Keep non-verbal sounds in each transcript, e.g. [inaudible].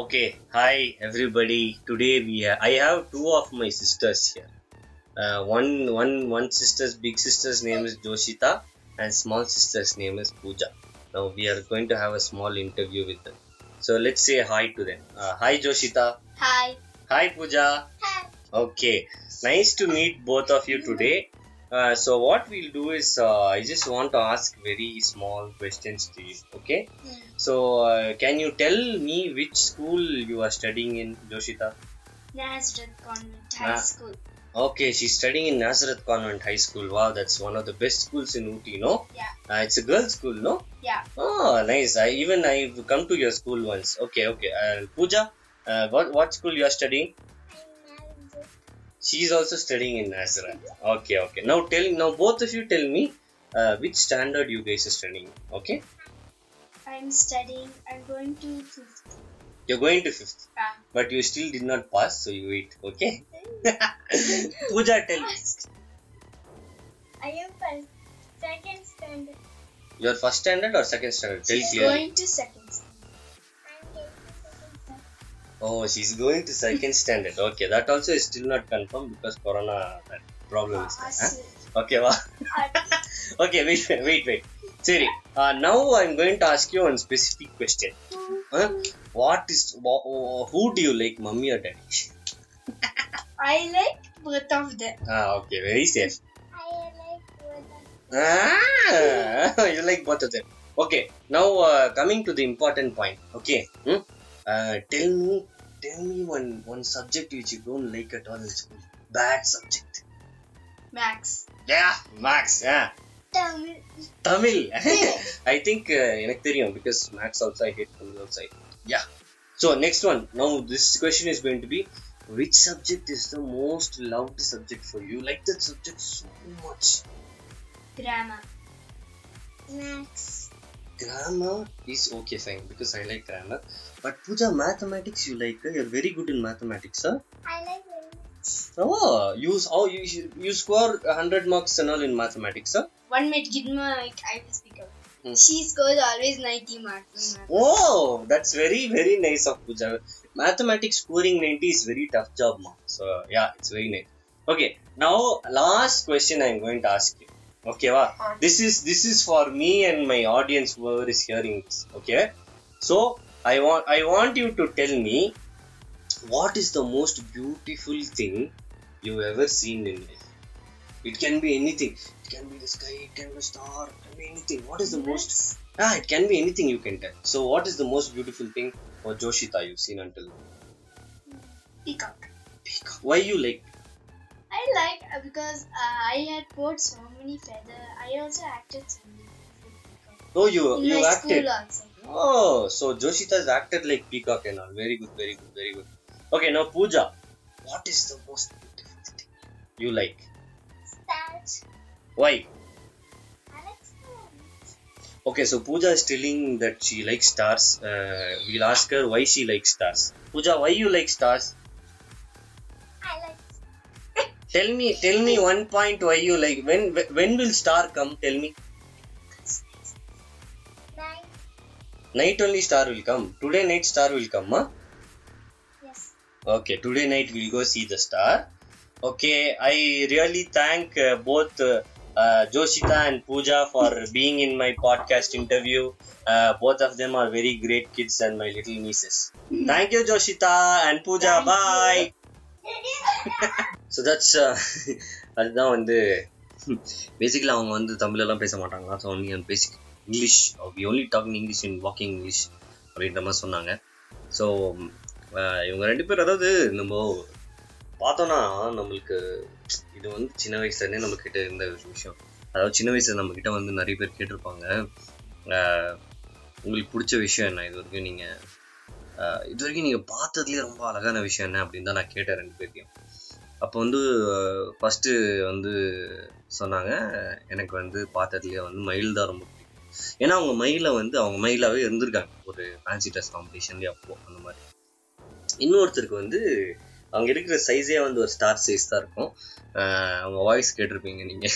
Okay, hi everybody. Today we ha- I have two of my sisters here. Uh, one one one sister's big sister's name is Joshita, and small sister's name is Pooja. Now we are going to have a small interview with them. So let's say hi to them. Uh, hi Joshita. Hi. Hi Pooja. Hi. Okay, nice to meet both of you today. Uh, so what we'll do is uh, I just want to ask very small questions to you. Okay. So uh, can you tell me which school you are studying in, Joshita? Nazareth Convent High Ah. School. Okay, she's studying in Nazareth Convent High School. Wow, that's one of the best schools in Ooty, no? Yeah. Uh, it's a girls' school, no? Yeah. Oh, nice. I even I've come to your school once. Okay, okay. Uh, Pooja, uh, what what school you are studying? She's also studying in Nazareth. Okay, okay. Now tell now both of you tell me uh, which standard you guys are studying. Okay, I'm studying. I'm going to fifth. you're going to fifth, Ah. but you still did not pass, so you wait. Okay. [laughs] Pooja, tell me. I am first, second standard. Your first standard or second standard? Tell clearly. going to second standard. Oh, she's going to second standard. Okay, that also is still not confirmed because Corona that problem is there. huh? Okay, wow. [laughs] okay, wait, wait, wait. Siri, uh, now I'm going to ask you one specific question. Huh? What is who do you like, mommy or daddy? [laughs] I like both of them. Ah, okay, very safe. I like both of Ah, [laughs] you like both of them. Okay, now uh, coming to the important point. Okay, hmm? uh, tell me, tell me one one subject which you don't like at all in school. Bad subject. Max. Yeah, Max. Yeah, Tamil. Tamil. [laughs] [laughs] I think uh, எனக்கு தெரியும் because Max also I hate Tamil also. I hate. Yeah. So next one. Now this question is going to be which subject is the most loved subject for you? Like that subject so much. Grammar. Max. Grammar is okay fine because I like grammar. But Pooja, mathematics you like? uh, You're very good in mathematics, huh? I like language. Oh, you oh you you score hundred marks and all in mathematics, huh? One minute, give me I will speak up. Hmm. She scores always 90 marks. Oh, that's very very nice of Pooja. Mathematics scoring ninety is very tough job, ma. So yeah, it's very nice. Okay, now last question I'm going to ask you. Okay, wow. This is this is for me and my audience, whoever is hearing this. Okay, so I want I want you to tell me what is the most beautiful thing you've ever seen in life. It can be anything. It can be the sky. It can be a star. It can be anything. What is the most Ah, it can be anything you can tell. So, what is the most beautiful thing for Joshita you've seen until now? Peacock. Peacock. Why you like? I like uh, because uh, I had bought so many feathers. I also acted for peacock. Oh, you you acted. also. Oh, so Joshita's acted like peacock and all. Very good, very good, very good. Okay, now Pooja, what is the most beautiful thing you like? Stars. Why? I like stars. Okay, so Pooja is telling that she likes stars. Uh, we'll ask her why she likes stars. Pooja, why you like stars? I like Tell me, tell me one point why you like. When when will star come? Tell me. Night only star will come. Today night star will come, huh? Yes. Okay, today night we'll go see the star. Okay, I really thank uh, both uh, uh, Joshita and Pooja for being in my podcast interview. Uh, both of them are very great kids and my little nieces. Thank you, Joshita and Pooja. Thank Bye. So that's அதுதான் வந்து basically அவங்க வந்து தமிழெல்லாம் பேச மாட்டாங்களா so only basic English we only talking English in walking English அப்படின்ற மாதிரி சொன்னாங்க. ஸோ இவங்க ரெண்டு பேர் அதாவது நம்ம பார்த்தோன்னா நம்மளுக்கு இது வந்து சின்ன வயசுலேருந்தே நம்மக்கிட்ட இருந்த ஒரு விஷயம். அதாவது சின்ன வயசில் நம்மக்கிட்ட வந்து நிறைய பேர் கேட்டிருப்பாங்க. உங்களுக்கு பிடிச்ச விஷயம் என்ன? இது வரைக்கும் நீங்கள் இது வரைக்கும் நீங்கள் பார்த்ததுலேயே ரொம்ப அழகான விஷயம் என்ன அப்படின்னு தான் நான் கேட்டேன் ரெண்டு பேர்த்தையும் அப்போ வந்து ஃபஸ்ட்டு வந்து சொன்னாங்க எனக்கு வந்து பார்த்ததுலேயே வந்து மயில் தான் ரொம்ப ஏன்னா அவங்க மயில வந்து அவங்க மயிலாவே இருந்திருக்காங்க. ஒரு ஃபேன்சி ட்ரெஸ் காம்படிஷன்லேயே அப்போ அந்த மாதிரி. இன்னொருத்தருக்கு வந்து அவங்க இருக்கிற சைஸே வந்து ஒரு ஸ்டார் சைஸ் தான் இருக்கும். ஆஹ் அவங்க வாய்ஸ் கேட்டிருப்பீங்க நீங்கள்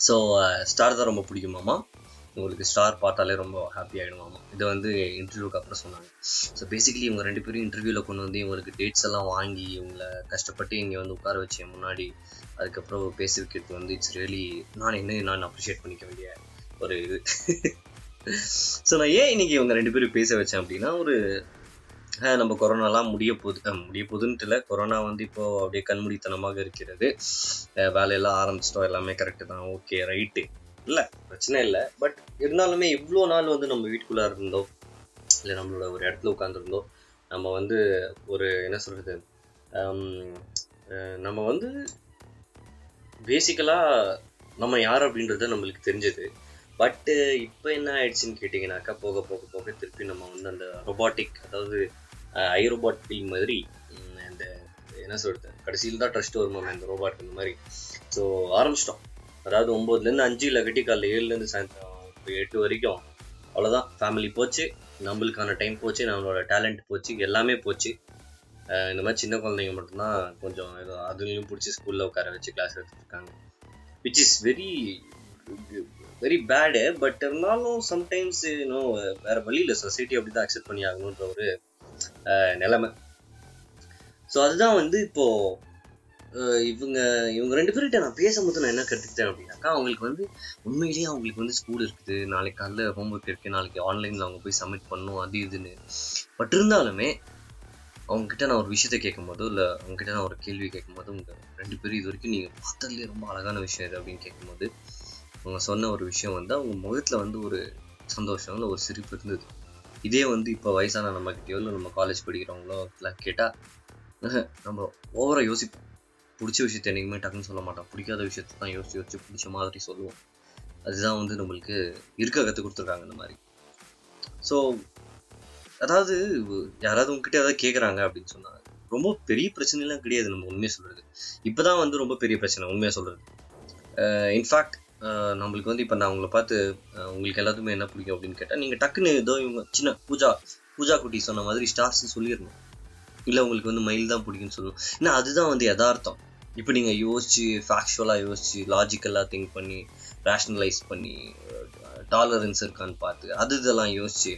ஸோ ஸ்டார் தான் ரொம்ப பிடிக்குமாமா உங்களுக்கு ஸ்டார் பார்த்தாலே ரொம்ப ஹாப்பி ஆகிடுவாங்க இதை வந்து இன்டர்வியூக்கு அப்புறம் சொன்னாங்க. ஸோ பேசிக்கலி இவங்க ரெண்டு பேரும் இன்டர்வியூவில் கொண்டு வந்து இவங்களுக்கு டேட்ஸ் எல்லாம் வாங்கி இவங்களை கஷ்டப்பட்டு இங்கே வந்து உட்கார வச்சேன் முன்னாடி அதுக்கப்புறம் பேசி வைக்கிறது வந்து இட்ஸ் ரியலி நான் என்ன நான் அப்ரிஷியேட் பண்ணிக்க வேண்டிய ஒரு இது. ஸோ நான் ஏன் இன்னைக்கு இவங்க ரெண்டு பேரும் பேச வச்சேன் அப்படின்னா ஒரு நம்ம கொரோனாலாம் முடிய போகுது முடிய போகுதுன்ட்டு இல்லை கொரோனா வந்து இப்போது அப்படியே கண்மூடித்தனமாக இருக்கிறது. வேலையெல்லாம் ஆரம்பிச்சிட்டோம் எல்லாமே கரெக்டு தான் ஓகே ரைட்டு இல்லை பிரச்சனை இல்லை. பட் இருந்தாலுமே இவ்வளோ நாள் வந்து நம்ம வீட்டுக்குள்ளே இருந்தோம் இல்லை நம்மளோட ஒரு இடத்துல உட்காந்துருந்தோம் நம்ம வந்து ஒரு என்ன சொல்கிறது நம்ம வந்து பேசிக்கலாக நம்ம யார் அப்படின்றது நம்மளுக்கு தெரிஞ்சது. பட்டு இப்போ என்ன ஆயிடுச்சுன்னு கேட்டிங்கனாக்கா போக போக போக திருப்பி நம்ம வந்து அந்த ரொபாட்டிக் அதாவது ஐ ரோபாட் ஃபீல் மாதிரி இந்த அந்த என்ன சொல்கிறது கடைசியில் தான் ட்ரஸ்ட் வருமாம் இந்த ரோபாட் இந்த மாதிரி. ஸோ ஆரம்பிச்சிட்டோம். அதாவது ஒம்போதுலேருந்து அஞ்சு இல்லை கட்டி காலைல ஏழுலேருந்து சாயந்தரம் எட்டு வரைக்கும். அவ்வளோதான் ஃபேமிலி போச்சு நம்மளுக்கான டைம் போச்சு நம்மளோட டேலண்ட் போச்சு எல்லாமே போச்சு. இந்த மாதிரி சின்ன குழந்தைங்க மட்டும்தான் கொஞ்சம் ஏதோ அதுலேயும் பிடிச்சி ஸ்கூலில் உட்கார வச்சு கிளாஸ் எடுத்துருக்காங்க which is very very bad but இருந்தாலும் சம்டைம்ஸ் இன்னும் வேற வழியில் சொசைட்டி அப்படி தான் அக்செப்ட் பண்ணி ஆகணுன்ற ஒரு நிலைமை. ஸோ அதுதான் வந்து இப்போது இவங்க இவங்க ரெண்டு பேர்கிட்ட நான் பேசும்போது நான் என்ன கற்றுக்கிட்டேன் அப்படின்னாக்கா அவங்களுக்கு வந்து உண்மையிலேயே அவங்களுக்கு வந்து ஸ்கூல் இருக்குது. நாளைக்கு காலைல ஹோம்ஒர்க் இருக்குது நாளைக்கு ஆன்லைனில் அவங்க போய் சப்மிட் பண்ணணும் அது இதுன்னு. பட் இருந்தாலுமே அவங்ககிட்ட நான் ஒரு விஷயத்த கேட்கும்போதோ இல்லை அவங்ககிட்ட நான் ஒரு கேள்வி கேட்கும் போது உங்க ரெண்டு பேரும் இது வரைக்கும் நீங்கள் பார்த்ததுலேயே ரொம்ப அழகான விஷயம் இது அப்படின்னு கேட்கும்போது அவங்க சொன்ன ஒரு விஷயம் வந்து அவங்க முகத்தில் வந்து ஒரு சந்தோஷம் இல்லை ஒரு சிரிப்பு இருந்தது. இதே வந்து இப்போ வயசான நம்மக்கிட்டயோ இல்லை நம்ம காலேஜ் படிக்கிறவங்களோ கேட்டால் [laughs] நம்ம ஓவராக யோசிப்போம். பிடிச்ச விஷயத்த என்னைக்குமே டக்குன்னு சொல்ல மாட்டோம் பிடிக்காத விஷயத்த தான் யோசிச்சு யோசிச்சு பிடிச்ச மாதிரி சொல்லுவோம் அதுதான் வந்து நம்மளுக்கு இருக்க கற்றுக் கொடுத்துருக்காங்க இந்த மாதிரி. ஸோ அதாவது யாராவது உங்ககிட்ட ஏதாவது கேட்குறாங்க அப்படின்னு சொன்னாங்க ரொம்ப பெரிய பிரச்சனைலாம் கிடையாது நம்ம உண்மையை சொல்கிறது இப்போ தான் வந்து ரொம்ப பெரிய பிரச்சனை உண்மையை சொல்கிறது இன்ஃபேக்ட் நம்மளுக்கு வந்து இப்போ நான் உங்களை பார்த்து உங்களுக்கு எல்லாத்துக்குமே என்ன பிடிக்கும் அப்படின்னு கேட்டால் நீங்கள் டக்குன்னு ஏதோ இவங்க சின்ன பூஜா பூஜா குட்டி சொன்ன மாதிரி ஸ்டார்ஸ் சொல்லிடணும். இல்லை உங்களுக்கு வந்து மயில் தான் பிடிக்கும்னு சொல்லணும் ஏன்னா அதுதான் வந்து யதார்த்தம். இப்போ நீங்கள் யோசிச்சு ஃபேக்சுவலாக யோசிச்சு லாஜிக்கலாக திங்க் பண்ணி ரேஷ்னலைஸ் பண்ணி டாலரன்ஸ் இருக்கான்னு பார்த்து அது இதெல்லாம் யோசிச்சு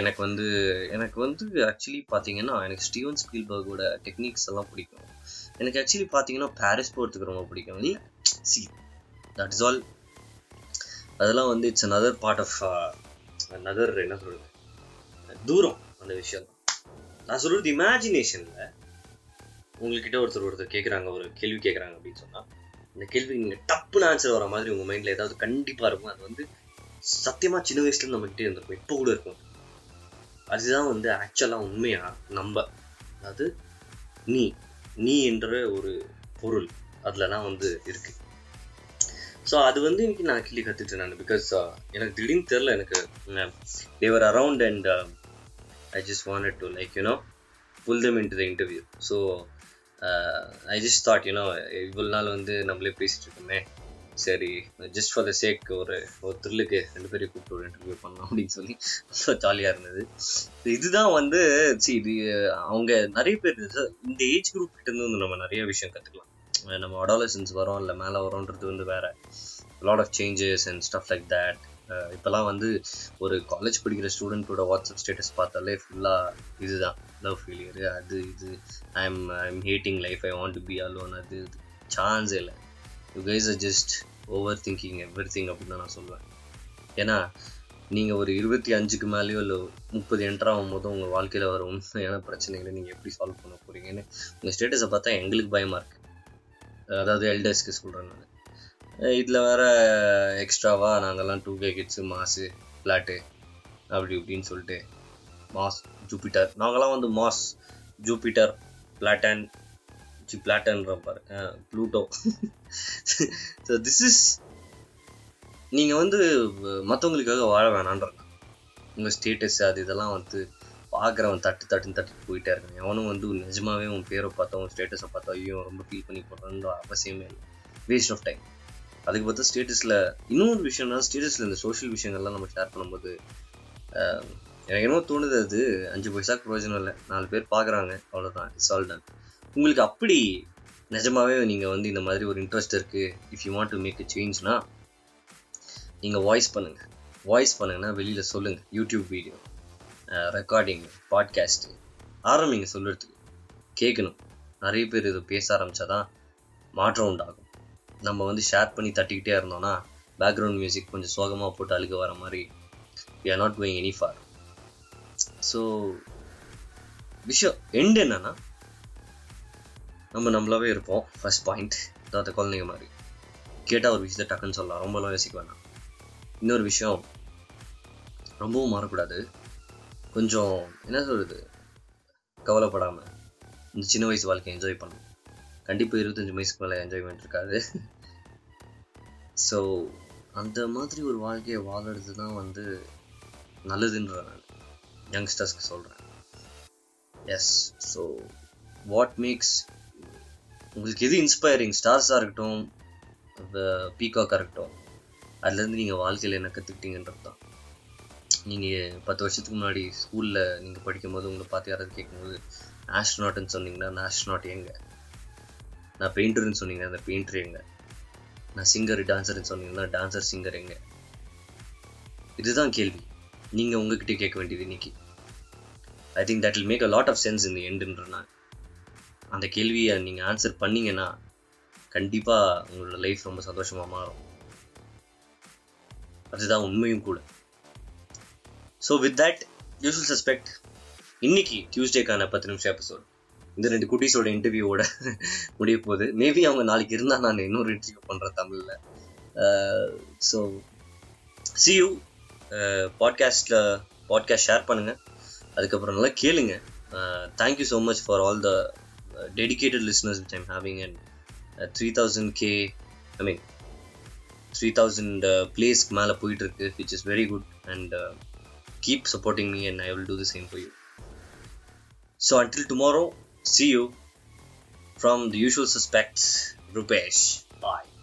எனக்கு வந்து எனக்கு வந்து ஆக்சுவலி பார்த்தீங்கன்னா எனக்கு ஸ்டீவன் ஸ்பீல்பர்கோட டெக்னிக்ஸ் எல்லாம் பிடிக்கும். எனக்கு ஆக்சுவலி பார்த்தீங்கன்னா பாரிஸ் போகிறதுக்கு ரொம்ப பிடிக்கும். இல்லை சி தட் இஸ் ஆல் அதெல்லாம் வந்து it's another part of another என்ன சொல்கிறது தூரம் அந்த விஷயம். நான் சொல்கிறது இமேஜினேஷனில் உங்கள்கிட்ட ஒருத்தர் ஒருத்தர் கேட்குறாங்க ஒரு கேள்வி கேட்குறாங்க அப்படின்னு சொன்னால் இந்த கேள்வி நீங்கள் டப்புன்னு ஆன்சர் வர மாதிரி உங்கள் மைண்டில் ஏதாவது கண்டிப்பாக இருக்கும். அது வந்து சத்தியமாக சின்ன வயசுல நம்மகிட்டே இருந்திருக்கும். இப்போ கூட இருக்கும். அதுதான் வந்து ஆக்சுவலாக உண்மையாக நம்ம அதாவது நீ நீ என்ற ஒரு பொருள் அதுலலாம் வந்து இருக்கு. ஸோ அது வந்து இன்னைக்கு நான் கிளி கற்றுட்டேன் நான். பிகாஸ் uh, எனக்கு திடீர்னு தெரில எனக்கு they were around and I just wanted to like you know pull them into the interview so I just thought you know இவ்வளோ நாள் வந்து நம்மளே பேசிட்டு இருக்கோமே சரி ஜஸ்ட் ஃபார் த சேக் ஒரு ஒரு த்ரில்லுக்கு ரெண்டு பேரையும் கூப்பிட்டு ஒரு இன்டர்வியூ பண்ணலாம் அப்படின்னு சொல்லி ரொம்ப ஜாலியாக இருந்தது. இதுதான் வந்து சி இது அவங்க நிறைய பேர் இந்த ஏஜ் குரூப் கிட்ட இருந்து வந்து நம்ம நிறைய விஷயம் கற்றுக்கலாம் நம்ம அடாலசன்ஸ் வரோம் இல்லை மேலே வரோன்றது வந்து வேற. Lot of changes and stuff like that இப்போலாம் வந்து ஒரு காலேஜ் படிக்கிற ஸ்டூடெண்ட்டோட வாட்ஸ்அப் ஸ்டேட்டஸ் பார்த்தாலே ஃபுல்லாக இதுதான். லவ் ஃபெயிலியரு அது இது. I am I am hating life I want to be alone அது இது. சான்ஸே இல்லை. You guys are just overthinking everything அப்படின்னு தான் நான் சொல்லுவேன் ஏன்னா நீங்கள் ஒரு இருபத்தி அஞ்சுக்கு மேலேயோ இல்லை முப்பது என்டர் ஆகும் உங்கள் வாழ்க்கையில் வர உண்மையான பிரச்சனைகளை நீங்கள் எப்படி சால்வ் பண்ண போறீங்கன்னு உங்கள் ஸ்டேட்டஸை பார்த்தா எங்களுக்கு பயமாக இருக்கு. அதாவது எல்டர்ஸ்க்கு சொல்கிறேன் நான். இதில் வேற எக்ஸ்ட்ராவாக நாங்கள்லாம் டூ கே கிட்ஸு மாஸு ஃப்ளாட்டு அப்படி இப்படின்னு சொல்லிட்டு மாஸ் ஜூபிட்டர் நாங்களாம் வந்து மாஸ் ஜூபிட்டர் பிளாட்டன் ஜி பிளாட்டன்ற பாரு. ப்ளூட்டோ ஸோ திஸ் இஸ் நீங்கள் வந்து மற்றவங்களுக்காக வாழ வேணான்றான் உங்கள் ஸ்டேட்டஸ் அது இதெல்லாம் வந்து பார்க்குறவன் தட்டு தட்டுன்னு தட்டு போயிட்டே இருக்கான். எவனும் வந்து நிஜமாவே உன் பேரை பார்த்தா உன் ஸ்டேட்டஸை பார்த்தா ஐயோ ரொம்ப ஃபீல் பண்ணி போடுறன்ற அவசியமே இல்லை. வேஸ்ட் ஆஃப் டைம் அதுக்கு பார்த்தா ஸ்டேட்டஸில் இன்னொரு விஷயம்னா ஸ்டேட்டஸில் இந்த சோஷியல் விஷயங்கள்லாம் நம்ம ஷேர் பண்ணும்போது எனக்கு என்னமோ தோணுது அது. அஞ்சு பைசா பிரயோஜனம் இல்லை. நாலு பேர் பார்க்குறாங்க அவ்வளோதான் இட்ஸ் ஆல் டன் உங்களுக்கு அப்படி நிஜமாவே நீங்கள் வந்து இந்த மாதிரி ஒரு இன்ட்ரெஸ்ட் இருக்குது if you want to make a சேஞ்ச்னா நீங்கள் வாய்ஸ் பண்ணுங்கள் வாய்ஸ் பண்ணுங்கன்னா வெளியில் சொல்லுங்கள் யூடியூப் வீடியோ ரெக்கார்டிங் பாட்காஸ்ட்டு ஆரம்பிங்க சொல்லுறதுக்கு கேட்கணும் நிறைய பேர் இதை பேச ஆரம்பித்தாதான் மாற்றம் உண்டாகும். நம்ம வந்து ஷேர் பண்ணி தட்டிக்கிட்டே இருந்தோம்னா பேக்ரவுண்ட் மியூசிக் கொஞ்சம் சோகமாக போட்டு அழுக வர மாதிரி we are not going any far so விஷயம் எண்டு என்னன்னா நம்ம நம்மளாவே இருப்போம் ஃபர்ஸ்ட் பாயிண்ட் அதாவது குழந்தைங்க மாதிரி. கேட்டால் ஒரு விஷயத்தை டக்குன்னு சொல்லலாம் ரொம்பலாம் யோசிக்க வேணாம். இன்னொரு விஷயம் ரொம்பவும் மாறக்கூடாது. கொஞ்சம் என்ன சொல்கிறது கவலைப்படாமல் இந்த சின்ன வயசு வாழ்க்கையை என்ஜாய் பண்ணணும். கண்டிப்பாக இருபத்தஞ்சி வயசுக்கு மேலே என்ஜாய்மெண்ட் இருக்காது. ஸோ அந்த மாதிரி ஒரு வாழ்க்கையை வாழறது தான் வந்து நல்லதுன்ற நான் யங்ஸ்டர்ஸ்க்கு சொல்கிறேன் எஸ் ஸோ வாட் மேக்ஸ் உங்களுக்கு எது இன்ஸ்பைரிங் ஸ்டார்ஸாக இருக்கட்டும் பீகாக்காக இருக்கட்டும் அதுலேருந்து நீங்கள் வாழ்க்கையில் என்ன கற்றுக்கிட்டீங்கன்றது தான். நீங்கள் பத்து வருஷத்துக்கு முன்னாடி ஸ்கூலில் நீங்கள் படிக்கும்போது உங்களை பார்த்து யாராவது கேட்கும்போது ஆஸ்ட்ரோனாட்னு சொன்னீங்கன்னா அந்த ஆஸ்ட்ரோனாட் எங்க? நான் பெயிண்டர்னு சொன்னீங்கன்னா அந்த பெயிண்டர் எங்க? நான் சிங்கர் டான்ஸர்னு சொன்னீங்கன்னா டான்சர் சிங்கர் எங்க? இதுதான் கேள்வி. நீங்கள் உங்ககிட்ட கேட்க வேண்டியது இன்னைக்கு. I think that will make a lot of sense இந்த எண்டுன்ற நான். அந்த கேள்வியை நீங்கள் ஆன்சர் பண்ணீங்கன்னா கண்டிப்பாக உங்களோட லைஃப் ரொம்ப சந்தோஷமாக மாறும். அதுதான் உண்மையும் கூட. So with that usual suspect இன்னைக்கு டியூஸ்டேக்கான பத்து நிமிஷம் எபிசோட் இந்த ரெண்டு குட்டீஸோட இன்டர்வியூவோட முடிய போகுது. மேபி அவங்க நாளைக்கு இருந்தால் நான் இன்னொரு இன்டர்வியூ பண்ணுறேன் தமிழில். ஸோ சி யூ பாட்காஸ்டில் பாட்காஸ்ட் ஷேர் பண்ணுங்கள் அதுக்கப்புறம் நல்லா கேளுங்க. Thank you so much for all the dedicated listeners which I'm having and three thousand K I mean three thousand பிளேஸ்க்கு மேலே போயிட்டுருக்கு which is very good and keep supporting me and I will do the same for you so until tomorrow see you from the usual suspects, Rupesh. Bye.